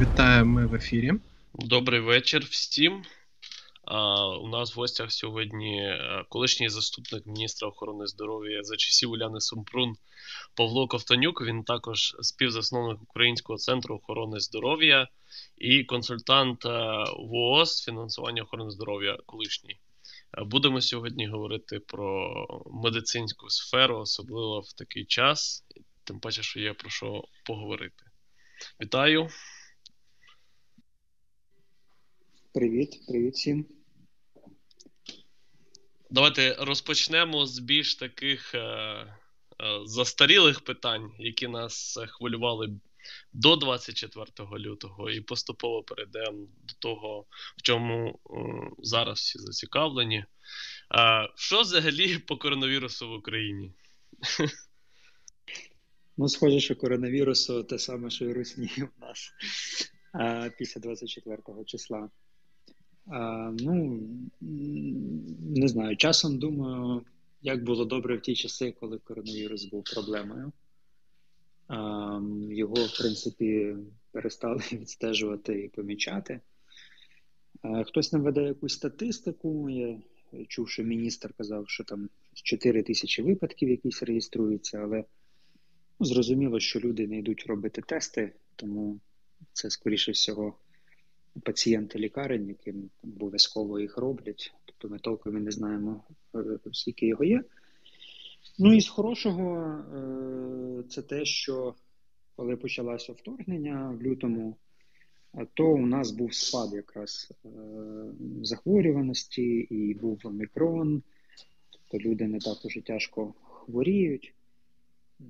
Вітаю, ми в ефірі. Добрий вечір всім. У нас в гостях сьогодні е, колишній заступник міністра охорони здоров'я за часів Уляни Сумпрун Павло Ковтонюк. Він також співзасновник Українського центру охорони здоров'я і консультант е, ВООЗ фінансування охорони здоров'я колишній. Е, будемо сьогодні говорити про медицинську сферу, особливо в такий час, тим паче, що є про що поговорити. Вітаю. Привіт, привіт всім. Давайте розпочнемо з більш таких е, е, застарілих питань, які нас хвилювали до 24 лютого, і поступово перейдемо до того, в чому е, зараз всі зацікавлені. Е, що взагалі по коронавірусу в Україні? Ну, схоже, що коронавірусу те саме, що і русні у нас а, після 24 числа. А, Ну не знаю. Часом думаю, як було добре в ті часи, коли коронавірус був проблемою. А, Його, в принципі, перестали відстежувати і помічати. А, Хтось нам веде якусь статистику. Я чув, що міністр казав, що там 4 тисячі випадків якісь реєструються, але ну, зрозуміло, що люди не йдуть робити тести, тому це скоріше всього пацієнти лікарень, яким обов'язково їх роблять. Тобто ми толком не знаємо, е, скільки його є. Ну і з хорошого, е, це те, що коли почалося вторгнення в лютому, то у нас був спад якраз е, захворюваності, і був омікрон, тобто люди не так уже тяжко хворіють.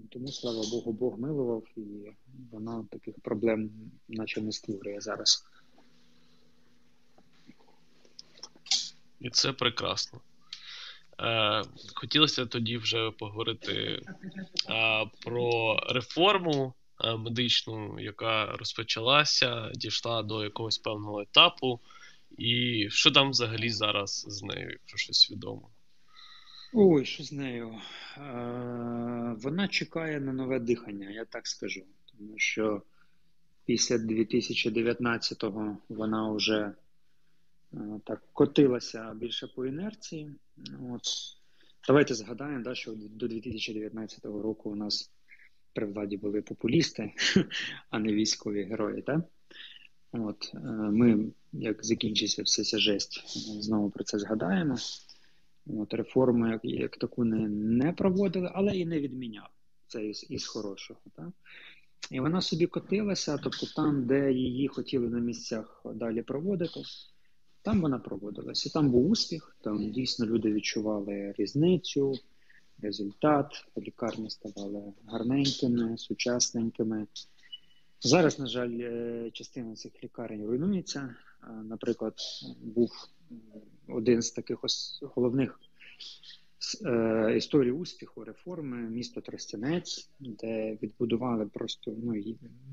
Тому, слава Богу, Бог милував, і вона таких проблем наче не створює зараз. І це прекрасно. Е, Хотілося тоді вже поговорити е, про реформу е, медичну, яка розпочалася, дійшла до якогось певного етапу. І що там взагалі зараз з нею, якщо щось відомо? Ой, що з нею? Е, Вона чекає на нове дихання, я так скажу. Тому що після 2019-го вона вже так котилася більше по інерції. От. Давайте згадаємо, да, що до 2019 року у нас при владі були популісти, а не військові герої. Да? От, е, Ми, як закінчиться все ця жесть, знову про це згадаємо. От, Реформу як як таку не не проводили, але і не відміняли. Це із, із хорошого. Да? І вона собі котилася, тобто там, де її хотіли на місцях далі проводити, там вона проводилась. І там був успіх, там дійсно люди відчували різницю, результат, лікарні ставали гарненькими, сучасненькими. Зараз, на жаль, е, частина цих лікарень руйнується. Наприклад, був один з таких головних е, історій успіху реформи місто Тростянець, де відбудували просто ну,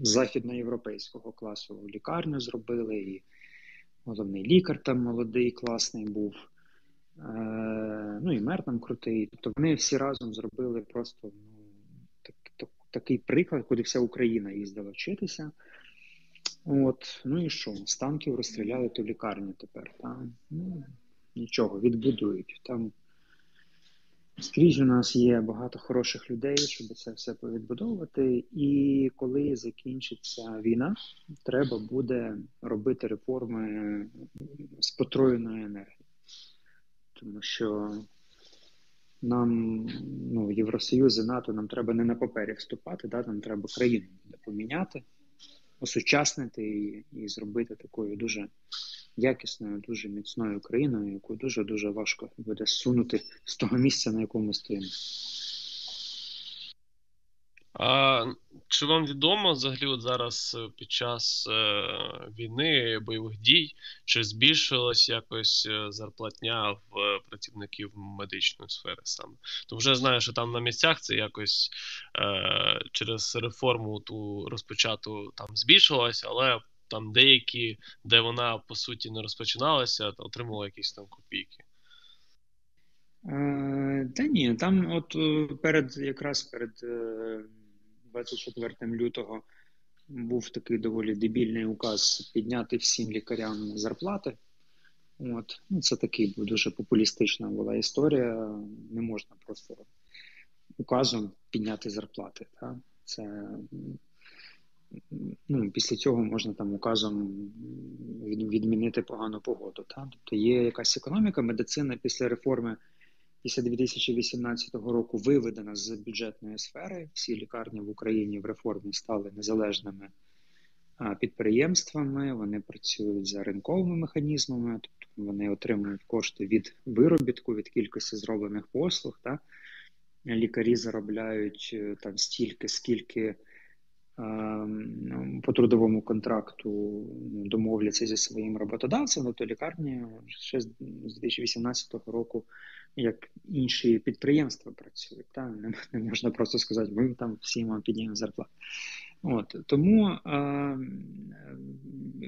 західноєвропейського класу лікарню зробили. і головний лікар там молодий, класний був. Е, Ну і мер там крутий. Тобто вони всі разом зробили просто ну, так, так, такий приклад, куди вся Україна їздила вчитися. От, Ну і що? З танків розстріляли ту лікарню тепер. Там, ну, Нічого, відбудують. Там Скрізь у нас є багато хороших людей, щоб це все повідбудовувати. І коли закінчиться війна, треба буде робити реформи з потроєною енергією. Тому що нам, ну, Євросоюз і НАТО, нам треба не на папері вступати, да, нам треба країну поміняти, осучаснити її і зробити такою дуже якісною, дуже міцною країною, яку дуже дуже важко буде сунути з того місця, на якому стоїмо. А чи вам відомо взагалі от зараз е, під час е, війни бойових дій, чи збільшилась якось е, зарплатня в е, працівників медичної сфери саме? Тому вже знаю, що там на місцях це якось е, через реформу ту розпочату там збільшилось, але там деякі, де вона по суті не розпочиналася, отримувала якісь там копійки. Та ні, там, от перед якраз перед 24 е, лютого був такий доволі дебільний указ підняти всім лікарям зарплати. От. Ну, Це такий дуже популістична була історія. Не можна просто указом підняти зарплати. Так? Це ну, Після цього можна там указом відмінити погану погоду. Так? Тобто є якась економіка, медицина після реформи. Після 2018 року виведена з бюджетної сфери. Всі лікарні в Україні в реформі стали незалежними підприємствами. Вони працюють за ринковими механізмами, тобто вони отримують кошти від виробітку, від кількості зроблених послуг. Так? Лікарі заробляють е, там стільки, скільки. Ем, по трудовому контракту ну, домовляться зі своїм роботодавцем, то тобто лікарні ще з 2018 року, як інші підприємства працюють. Та? Не, можна просто сказати, ми там всім вам піднімемо зарплату. От Тому е,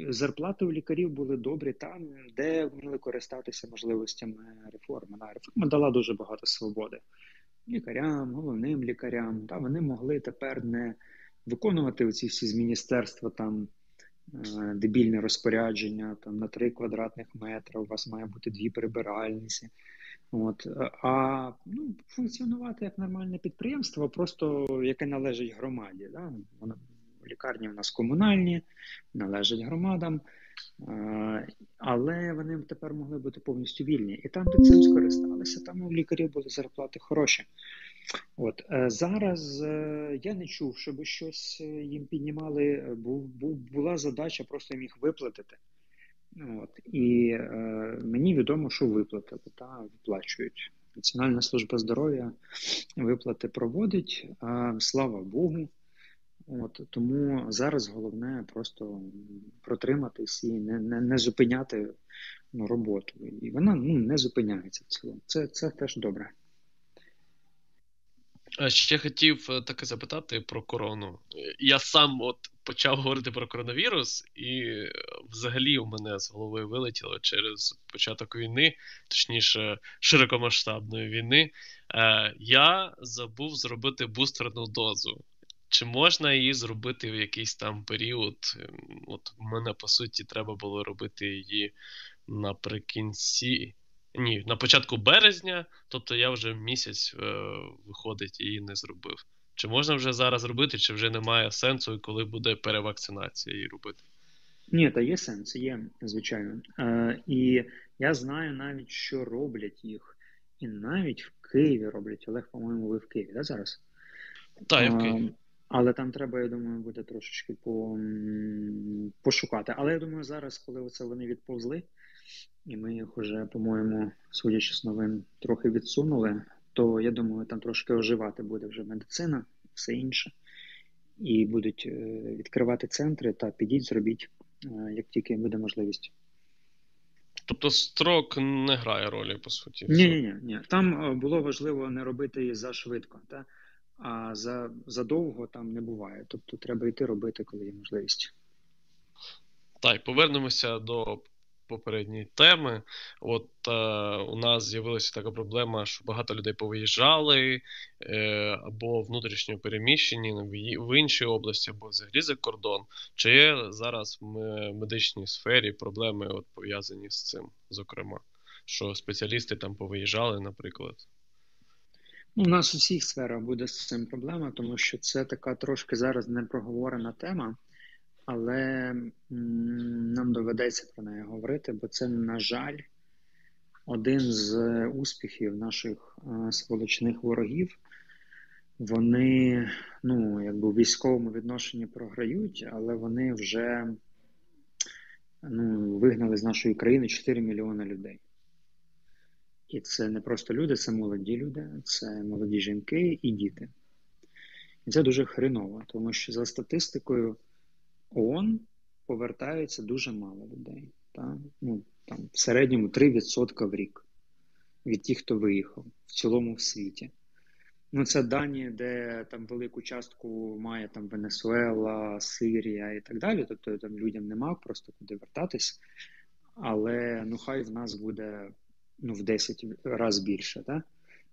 зарплати у лікарів були добрі там, де вміли користатися можливостями реформи. Реформа дала дуже багато свободи лікарям, головним лікарям. Та Вони могли тепер не виконувати оці всі з міністерства там е, дебільне розпорядження там на 3 квадратних метри, у вас має бути дві прибиральниці. От, А ну, функціонувати як нормальне підприємство, просто яке належить громаді. Да? Воно, лікарні в нас комунальні, належать громадам, але вони тепер могли бути повністю вільні. І там, де цим скористалися, там у лікарів були зарплати хороші. От е, Зараз е, я не чув, щоб щось е, їм піднімали. Був, Була задача просто їм їх виплатити. От, І е, мені відомо, що виплатили, та виплачують. Національна служба здоров'я виплати проводить, а, слава Богу. От Тому зараз головне просто протриматись і не не, не зупиняти ну, роботу. І вона ну, не зупиняється в цілому. Це, Це теж добре. Ще хотів е, таке запитати про корону. Я сам от почав говорити про коронавірус, і е, взагалі у мене з голови вилетіло через початок війни, точніше, широкомасштабної війни. Е, Я забув зробити бустерну дозу. Чи можна її зробити в якийсь там період? Ем, от в мене по суті треба було робити її наприкінці ні, на початку березня, тобто я вже місяць е, виходить і не зробив. Чи можна вже зараз робити, чи вже немає сенсу, коли буде перевакцинація її робити? Ні, та є сенс, є, звичайно. Е, І я знаю навіть, що роблять їх. І навіть в Києві роблять. Олег, по-моєму, ви в Києві, да, зараз? Так, я в Києві. Е, але там треба, я думаю, буде трошечки по, пошукати. Але я думаю, зараз, коли оце вони відповзли, і ми їх уже, по-моєму, судячи з новин, трохи відсунули, то я думаю, там трошки оживати буде вже медицина, все інше. І будуть е, відкривати центри та підіть, зробіть, е, як тільки буде можливість. Тобто строк не грає ролі, по суті. Ні, ні, ні. Там е, було важливо не робити її за швидко, та? а за, задовго там не буває. Тобто треба йти робити, коли є можливість. Так, повернемося до попередньої теми. От е, у нас з'явилася така проблема, що багато людей повиїжджали е, або внутрішньо переміщені в інші області, або взагалі за кордон. Чи є зараз в медичній сфері проблеми от пов'язані з цим, зокрема, що спеціалісти там повиїжджали, наприклад? У нас у всіх сферах буде з цим проблема, тому що це така трошки зараз непроговорена тема але нам доведеться про неї говорити, бо це, на жаль, один з успіхів наших сволочних ворогів. Вони, ну, якби в військовому відношенні програють, але вони вже ну, вигнали з нашої країни 4 мільйони людей. І це не просто люди, це молоді люди, це молоді жінки і діти. І це дуже хреново, тому що за статистикою ООН повертається дуже мало людей. Та? Ну, там, В середньому 3% в рік від тих, хто виїхав в цілому в світі. Ну, Це дані, де там велику частку має там Венесуела, Сирія і так далі. Тобто там людям нема просто куди вертатись. Але ну хай в нас буде ну, в 10 разів більше, так?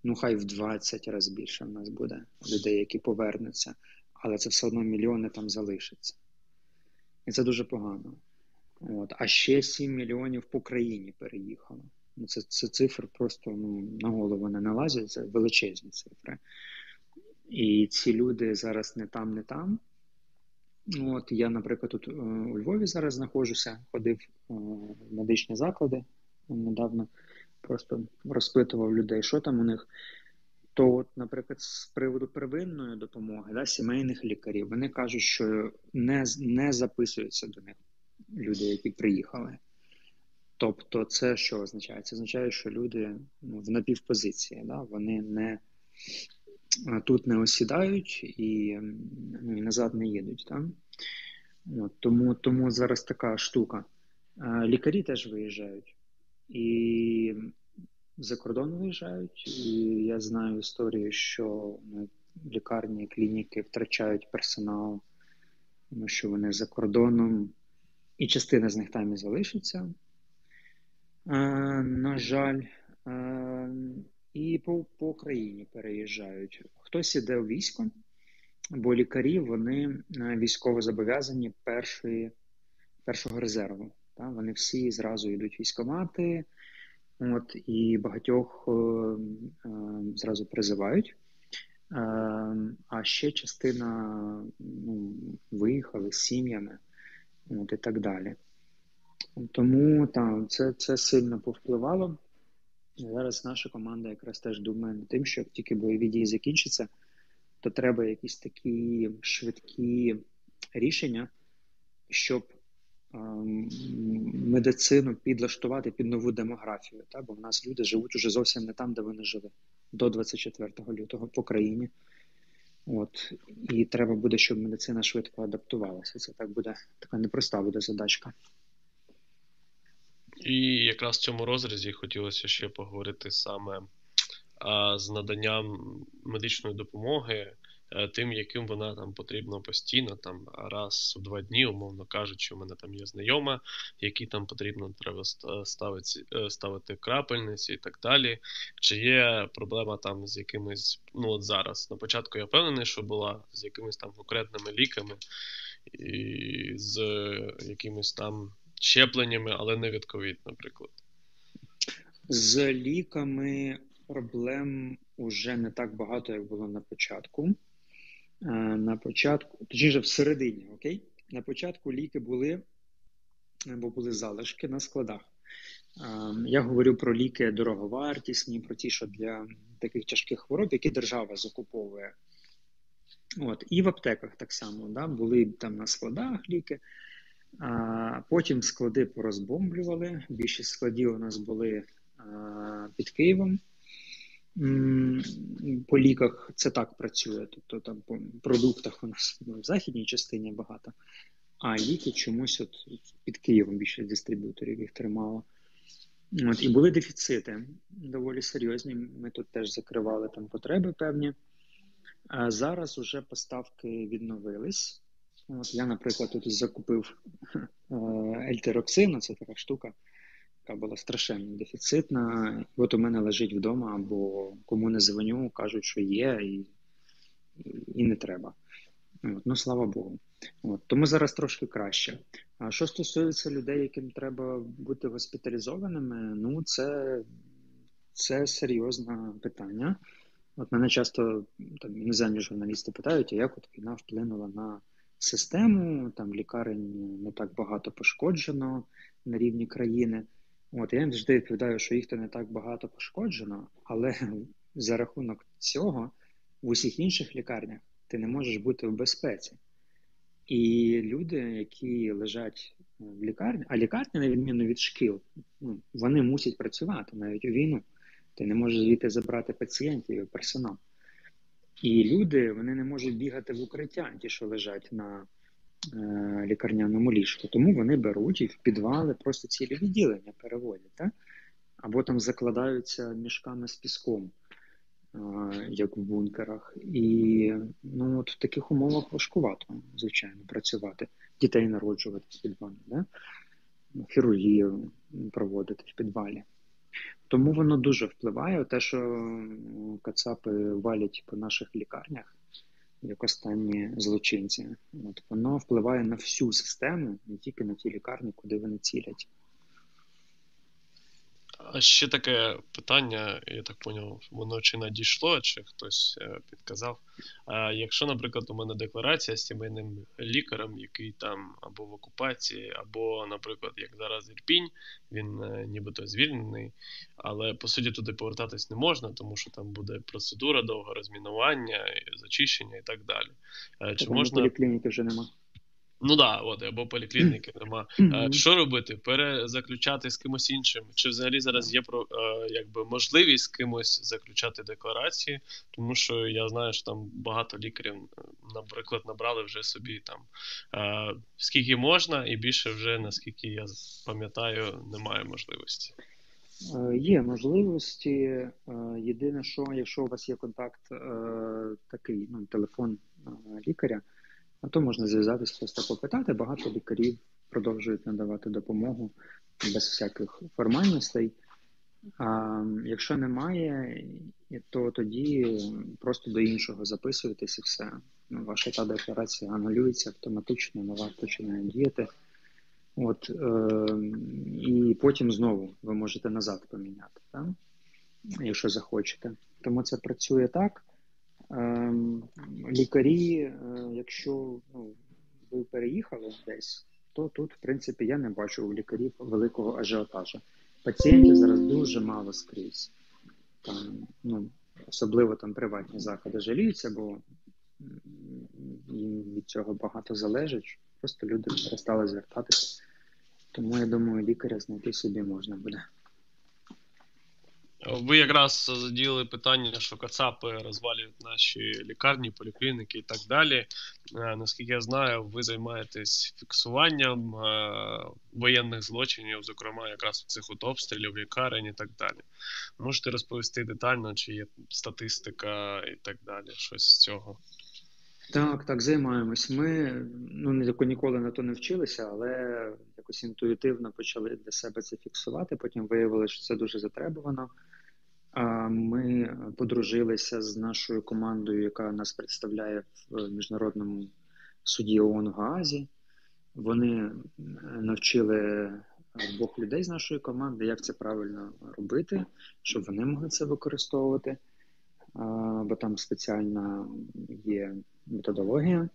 ну хай в 20 разів більше в нас буде людей, які повернуться, але це все одно мільйони там залишиться. І це дуже погано. От. А ще 7 мільйонів по країні переїхало. Ну, Це це цифри просто ну, на голову не налазять, це величезні цифри. І ці люди зараз не там, не там. От Я, наприклад, тут е, у Львові зараз знаходжуся, ходив е, в медичні заклади недавно, просто розпитував людей, що там у них. То, от, наприклад, з приводу первинної допомоги да, сімейних лікарів, вони кажуть, що не не записуються до них люди, які приїхали. Тобто, це що означає? Це означає, що люди ну, в напівпозиції, да, вони не тут не осідають і ну, і назад не їдуть. Так? От, Тому тому зараз така штука. Лікарі теж виїжджають. І за кордон виїжджають. І я знаю історію, що лікарні, клініки втрачають персонал, тому що вони за кордоном, і частина з них там і залишиться. На жаль, і по по Україні переїжджають. Хтось іде у військо, бо лікарі вони е, військово зобов'язані першої, першого резерву. Так? Вони всі зразу йдуть військомати, от, і багатьох е, е, зразу призивають. Е, а ще частина ну, виїхали з сім'ями от, і так далі. Тому так, це, це сильно повпливало. Зараз наша команда якраз теж думає над тим, що як тільки бойові дії закінчаться, то треба якісь такі швидкі рішення, щоб медицину підлаштувати під нову демографію. Та? Бо в нас люди живуть уже зовсім не там, де вони жили до 24 лютого по країні. От і треба буде, щоб медицина швидко адаптувалася. Це так буде така непроста буде задачка. І якраз в цьому розрізі хотілося ще поговорити саме а, з наданням медичної допомоги тим, яким вона там потрібна постійно, там раз у два дні, умовно кажучи, у мене там є знайома, які там потрібно треба ставити е, ставити крапельниці і так далі. Чи є проблема там з якимись, ну от зараз на початку я впевнений, що була з якимись там конкретними ліками і з якимись там щепленнями, але не від ковід, наприклад. З ліками проблем уже не так багато, як було на початку. Е, на початку, точніше, в середині, окей? На початку ліки були, бо були залишки на складах. Е, я говорю про ліки дороговартісні, про ті, що для таких тяжких хвороб, які держава закуповує. От, І в аптеках так само да, були там на складах ліки. А Потім склади порозбомблювали. Більшість складів у нас були під Києвом. По ліках це так працює. Тобто там по продуктах у нас ну, в західній частині багато, а ліки чомусь от під Києвом більше дистриб'юторів їх тримало. От, І були дефіцити доволі серйозні. Ми тут теж закривали там потреби певні. А Зараз уже поставки відновились. От Я, наприклад, тут закупив е, ельтероксину, це така штука, яка була страшенно дефіцитна. І от у мене лежить вдома, або кому не дзвоню, кажуть, що є, і і не треба. От, Ну, слава Богу. От, Тому зараз трошки краще. А що стосується людей, яким треба бути госпіталізованими, ну це це серйозне питання. От мене часто там іноземні журналісти питають, а як от війна вплинула на систему, там лікарень не так багато пошкоджено на рівні країни. От я їм завжди відповідаю, що їх то не так багато пошкоджено, але за рахунок цього в усіх інших лікарнях ти не можеш бути в безпеці. І люди, які лежать в лікарні, а лікарні, на відміну від шкіл, ну, вони мусять працювати навіть у війну. Ти не можеш звідти забрати пацієнтів персонал. І люди вони не можуть бігати в укриття, ті, що лежать на е, лікарняному ліжку. Тому вони беруть і в підвали просто цілі відділення переводять, так? або там закладаються мішками з піском, е, як в бункерах. І ну, от в таких умовах важкувато, звичайно, працювати, дітей народжувати в підвалі, да? хірургію проводити в підвалі. Тому воно дуже впливає. Те, що Кацапи валять по наших лікарнях, як останні злочинці. От Воно впливає на всю систему, не тільки на ті лікарні, куди вони цілять. А ще таке питання, я так поняв, воно чи надійшло, чи хтось е, підказав. А Якщо, наприклад, у мене декларація з сімейним лікарем, який там або в окупації, або, наприклад, як зараз Ірпінь, він е, нібито звільнений, але по суті туди повертатись не можна, тому що там буде процедура довго розмінування, зачищення і так далі. Е, чи можна... Поліклініки вже нема. Ну да, от, або поліклініки нема. Mm-hmm. Що робити? Перезаключати з кимось іншим? Чи взагалі зараз є про е, якби можливість з кимось заключати декларації? Тому що я знаю, що там багато лікарів, наприклад, набрали вже собі там скільки можна, і більше вже наскільки я пам'ятаю, немає можливості. Є можливості. Єдине, що якщо у вас є контакт такий, ну телефон лікаря. А то можна зв'язатися, просто попитати. Багато лікарів продовжують надавати допомогу без всяких формальностей. А якщо немає, то тоді просто до іншого записуєтесь і все. Ну, ваша та декларація анулюється автоматично, нова починає діяти. От, е, І потім знову ви можете назад поміняти, так? якщо захочете. Тому це працює так. Ем, лікарі, е, якщо ну, ви переїхали десь, то тут, в принципі, я не бачу у лікарів великого ажіотажу. Пацієнтів зараз дуже мало скрізь. Там, ну, Особливо там приватні заклади жаліються, бо їм від цього багато залежить. Просто люди перестали звертатися. Тому я думаю, лікаря знайти собі можна буде. Ви якраз заділи питання, що Кацапи розвалюють наші лікарні, поліклініки і так далі. Е, наскільки я знаю, ви займаєтесь фіксуванням е, воєнних злочинів, зокрема, якраз цих от обстрілів, лікарень і так далі. Можете розповісти детально, чи є статистика і так далі, щось з цього? Так, так, займаємось. Ми ну ніколи на то не вчилися, але якось інтуїтивно почали для себе це фіксувати. Потім виявили, що це дуже затребувано. Ми подружилися з нашою командою, яка нас представляє в міжнародному суді ООН в Гаазі. Вони навчили двох людей з нашої команди, як це правильно робити, щоб вони могли це використовувати, бо там спеціальна є методологія.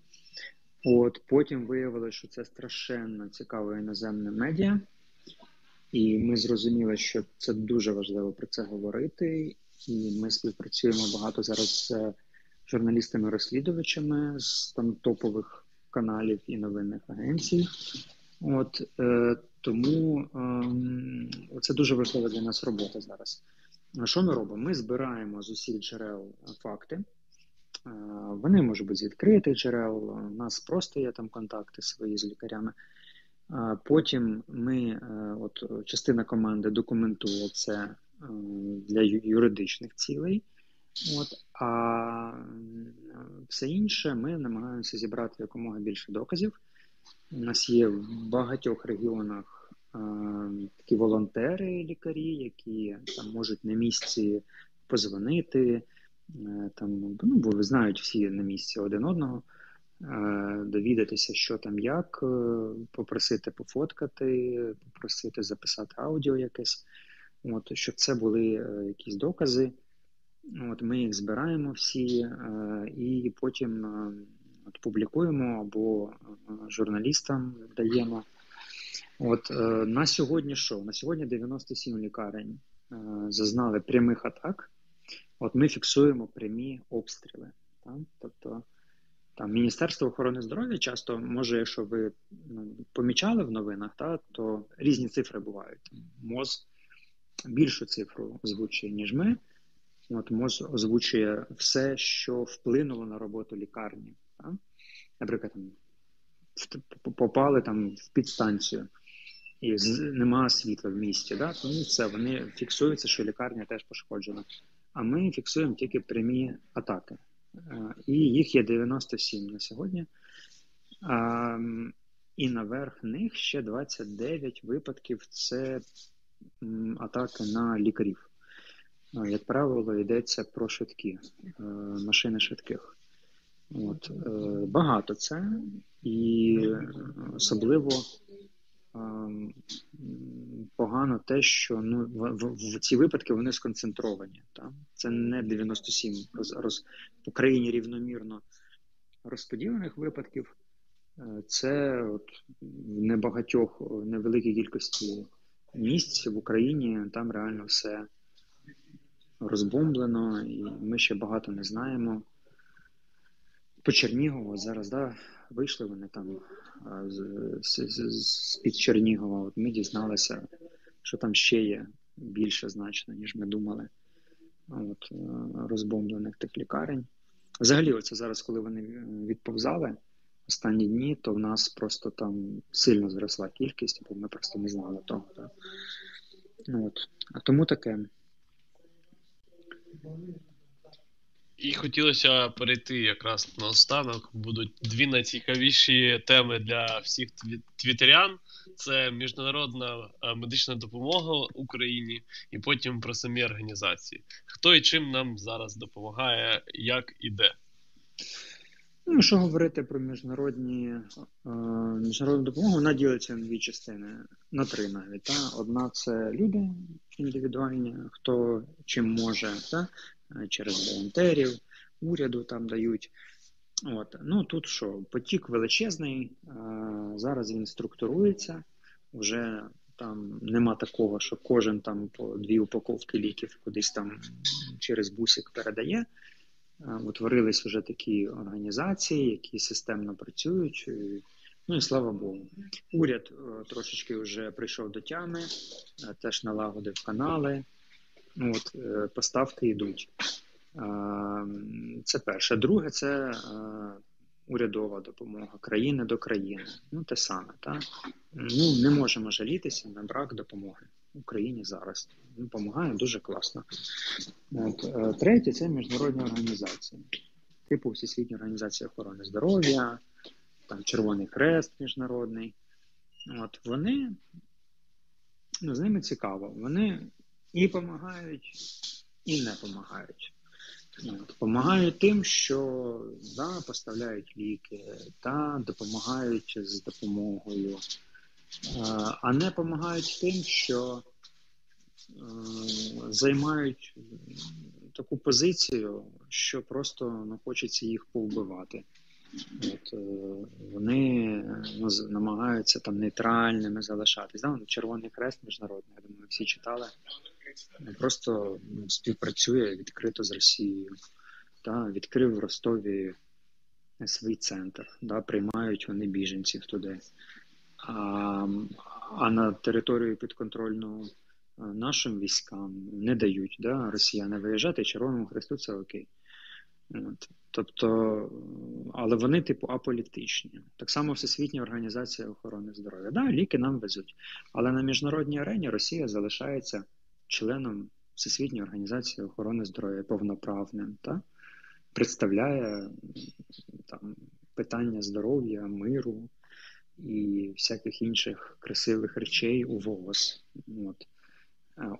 От Потім виявилося, що це страшенно цікаве іноземне медіа. І ми зрозуміли, що це дуже важливо про це говорити. І ми співпрацюємо багато зараз з журналістами-розслідувачами з там топових каналів і новинних агенцій. От е, тому е, це дуже важлива для нас робота зараз. Що ми робимо? Ми збираємо з усіх джерел факти. Е, вони можуть бути з відкритих джерел. У нас просто є там контакти свої з лікарями. Потім ми, е, от частина команди документує це е, для юридичних цілей, от, а все інше ми намагаємося зібрати якомога більше доказів. У нас є в багатьох регіонах е, такі волонтери, лікарі, які там можуть на місці позвонити, там, ну, бо знають всі на місці один одного. Е, довідатися, що там як, е, попросити пофоткати, попросити записати аудіо якесь, от, щоб це були е, якісь докази. От, Ми їх збираємо всі і потім от, публікуємо або журналістам даємо. От На сьогодні що? На сьогодні 97 лікарень зазнали прямих атак. От Ми фіксуємо прямі обстріли. Так? Тобто там Міністерство охорони здоров'я часто може, якщо ви ну, помічали в новинах, та, то різні цифри бувають. МОЗ більшу цифру озвучує, ніж ми. От МОЗ озвучує все, що вплинуло на роботу лікарні. Та? Наприклад, там, попали там в підстанцію і немає світла в місті. Да? Тому це вони фіксуються, що лікарня теж пошкоджена. А ми фіксуємо тільки прямі атаки. Е, і їх є 97 на сьогодні. І наверх них ще 29 випадків це атаки на лікарів. Е, як правило, йдеться про швидкі е, машини швидких. От, е, Багато це, і особливо ем, погано те, що ну, в, в, ці випадки вони сконцентровані. Та? Це не 97 роз, роз, по країні рівномірно розподілених випадків. Е, це от в небагатьох невеликій кількості місць в Україні там реально все розбомблено, і ми ще багато не знаємо. По Чернігову зараз да, вийшли вони там з під Чернігова. От Ми дізналися, що там ще є більше значно, ніж ми думали. От, е, Розбомблених тих лікарень. Взагалі, оце зараз, коли вони відповзали останні дні, то в нас просто там сильно зросла кількість, бо ми просто не знали того. Так? От. А тому таке. І хотілося перейти якраз на останок. Будуть дві найцікавіші теми для всіх твітерян: це міжнародна е, медична допомога Україні, і потім про самі організації. Хто і чим нам зараз допомагає, як і де? Ну, що говорити про міжнародні е, міжнародну допомогу, вона ділиться на дві частини, на три навіть. Та? Одна це люди індивідуальні, хто чим може, та? Через волонтерів, уряду там дають. От. Ну Тут що, потік величезний, зараз він структурується, вже там нема такого, що кожен там по дві упаковки ліків кудись там через бусик передає. Утворились вже такі організації, які системно працюють. Ну і слава Богу. Уряд е, трошечки вже прийшов до тями, е, теж налагодив канали. От, Поставки йдуть. Це перше. Друге, це урядова допомога країни до країни. Ну, те саме. Так? Ну, Не можемо жалітися на брак допомоги. Україні зараз. Допомагає дуже класно. От. Е, третє це міжнародні організації, типу Всесвітня організація охорони здоров'я, там Червоний Хрест Міжнародний. От Вони ну, з ними цікаво. Вони і допомагають, і не допомагають. Допомагають тим, що да, поставляють ліки, та допомагають з допомогою а не допомагають тим, що е, займають таку позицію, що просто ну, хочеться їх повбивати. От, е, Вони ну, намагаються там нейтральними залишатись. Да? Червоний хрест міжнародний, я думаю, всі читали. Просто ну, співпрацює відкрито з Росією. Да? Відкрив в Ростові свій центр, да? приймають вони біженців туди а а на територію підконтрольну е, нашим військам не дають да, росіяни виїжджати, Червоному Христу це окей. Тобто, але вони, типу, аполітичні. Так само Всесвітня організація охорони здоров'я. Да, ліки нам везуть. Але на міжнародній арені Росія залишається членом Всесвітньої організації охорони здоров'я повноправним, та? представляє там питання здоров'я, миру, і всяких інших красивих речей у ВООЗ. От.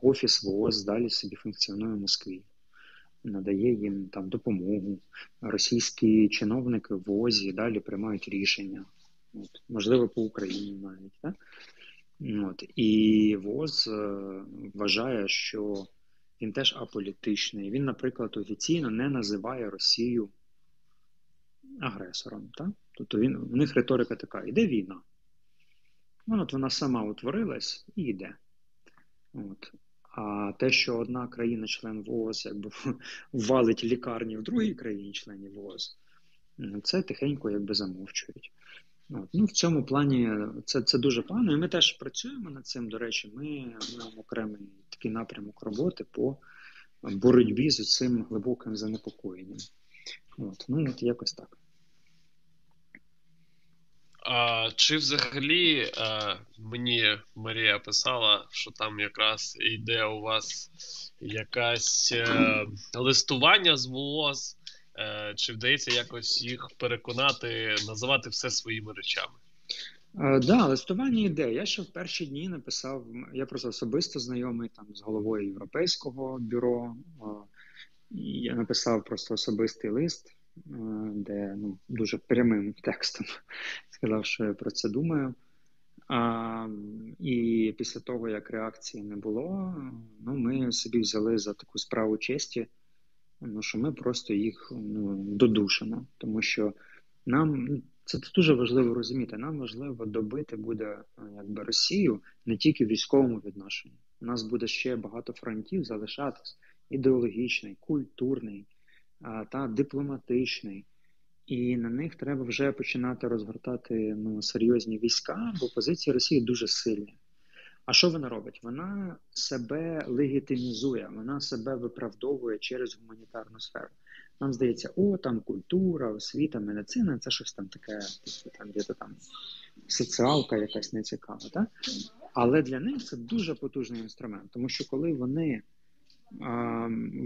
Офіс ВООЗ далі собі функціонує в Москві, надає їм там допомогу. Російські чиновники в ВОЗі далі приймають рішення, От. можливо, по Україні навіть. Так? От. І ВОЗ е, вважає, що він теж аполітичний. Він, наприклад, офіційно не називає Росію агресором. Так? Тобто він, в них риторика така: іде війна. Ну, от вона сама утворилась і йде. От. А те, що одна країна-член ВООЗ якби валить лікарні в другій країні-члені ВООЗ, це тихенько якби замовчують. От. Ну, В цьому плані це це дуже погано. І ми теж працюємо над цим. До речі, ми маємо окремий такий напрямок роботи по боротьбі з цим глибоким занепокоєнням. От. Ну, от якось так. А, Чи взагалі а, мені Марія писала, що там якраз йде у вас якась е, листування з ВООЗ, е, чи вдається якось їх переконати, називати все своїми речами? Так, да, листування йде. Я ще в перші дні написав, я просто особисто знайомий там з головою Європейського бюро. Я написав просто особистий лист де ну, дуже прямим текстом сказав, що я про це думаю. А, І після того, як реакції не було, ну, ми собі взяли за таку справу честі, ну, що ми просто їх ну, додушимо. Тому що нам ну, це дуже важливо розуміти. Нам важливо добити буде якби Росію не тільки в військовому відношенні. У нас буде ще багато фронтів залишатись: ідеологічний, культурний та дипломатичний. І на них треба вже починати розгортати ну, серйозні війська, бо позиції Росії дуже сильні. А що вона робить? Вона себе легітимізує, вона себе виправдовує через гуманітарну сферу. Нам здається, о, там культура, освіта, медицина це щось там таке, типу, там де-то там соціалка якась нецікава. Так? Але для них це дуже потужний інструмент, тому що коли вони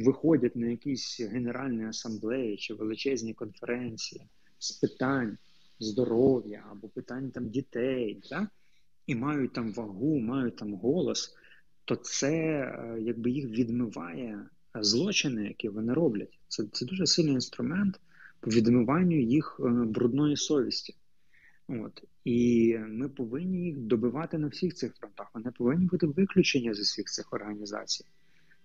виходять на якісь генеральні асамблеї чи величезні конференції з питань здоров'я або питань там дітей, так? І мають там вагу, мають там голос, то це е, якби їх відмиває злочини, які вони роблять. Це це дуже сильний інструмент по відмиванню їх е, брудної совісті. От. І ми повинні їх добивати на всіх цих фронтах. Вони повинні бути виключені з усіх цих організацій.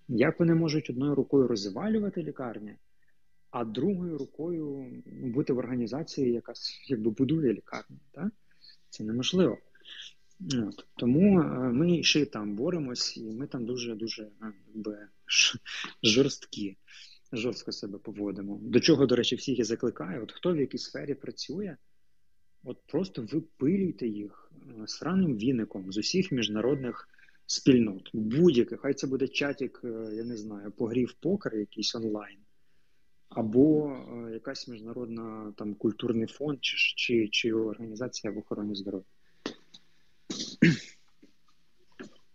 Як вони можуть одною рукою розвалювати лікарні, а другою рукою бути в організації, яка якби будує лікарні? Так? Це неможливо. От. Тому е, ми ще там боремось, і ми там дуже-дуже е, якби, жорсткі, жорстко себе поводимо. До чого, до речі, всіх і закликаю. От хто в якій сфері працює, от просто випилюйте їх е, сраним віником з усіх міжнародних спільнот. Будь-яких, хай це буде чатік, я не знаю, погрів покер якийсь онлайн, або якась міжнародна там культурний фонд, чи, чи, чи організація в охороні здоров'я.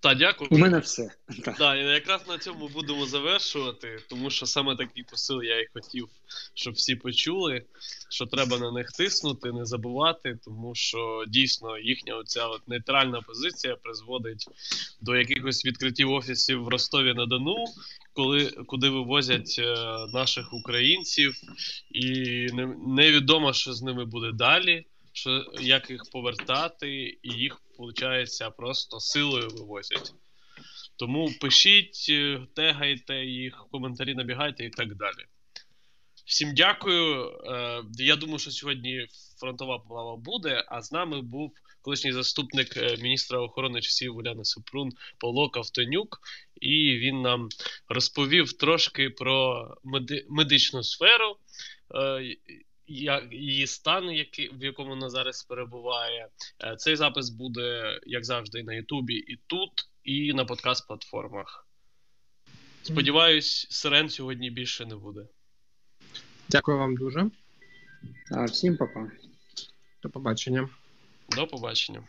Та, дякую. У мене все. Так, і якраз на цьому будемо завершувати, тому що саме такий посил я і хотів, щоб всі почули, що треба на них тиснути, не забувати, тому що дійсно їхня оця от нейтральна позиція призводить до якихось відкриттів офісів в Ростові на Дону, коли куди вивозять е, наших українців, і невідомо, що з ними буде далі що як їх повертати, і їх, виходить, просто силою вивозять. Тому пишіть, е, тегайте їх, коментарі набігайте і так далі. Всім дякую. Е, я думаю, що сьогодні фронтова плава буде, а з нами був колишній заступник е, міністра охорони часів Уляни Супрун Павло Ковтонюк, і він нам розповів трошки про медичну сферу її стан, який, в якому вона зараз перебуває. Е, цей запис буде, як завжди, на Ютубі і тут, і на подкаст-платформах. Сподіваюсь, сирен сьогодні більше не буде. Дякую вам дуже. А, Всім па-па. До побачення. До побачення.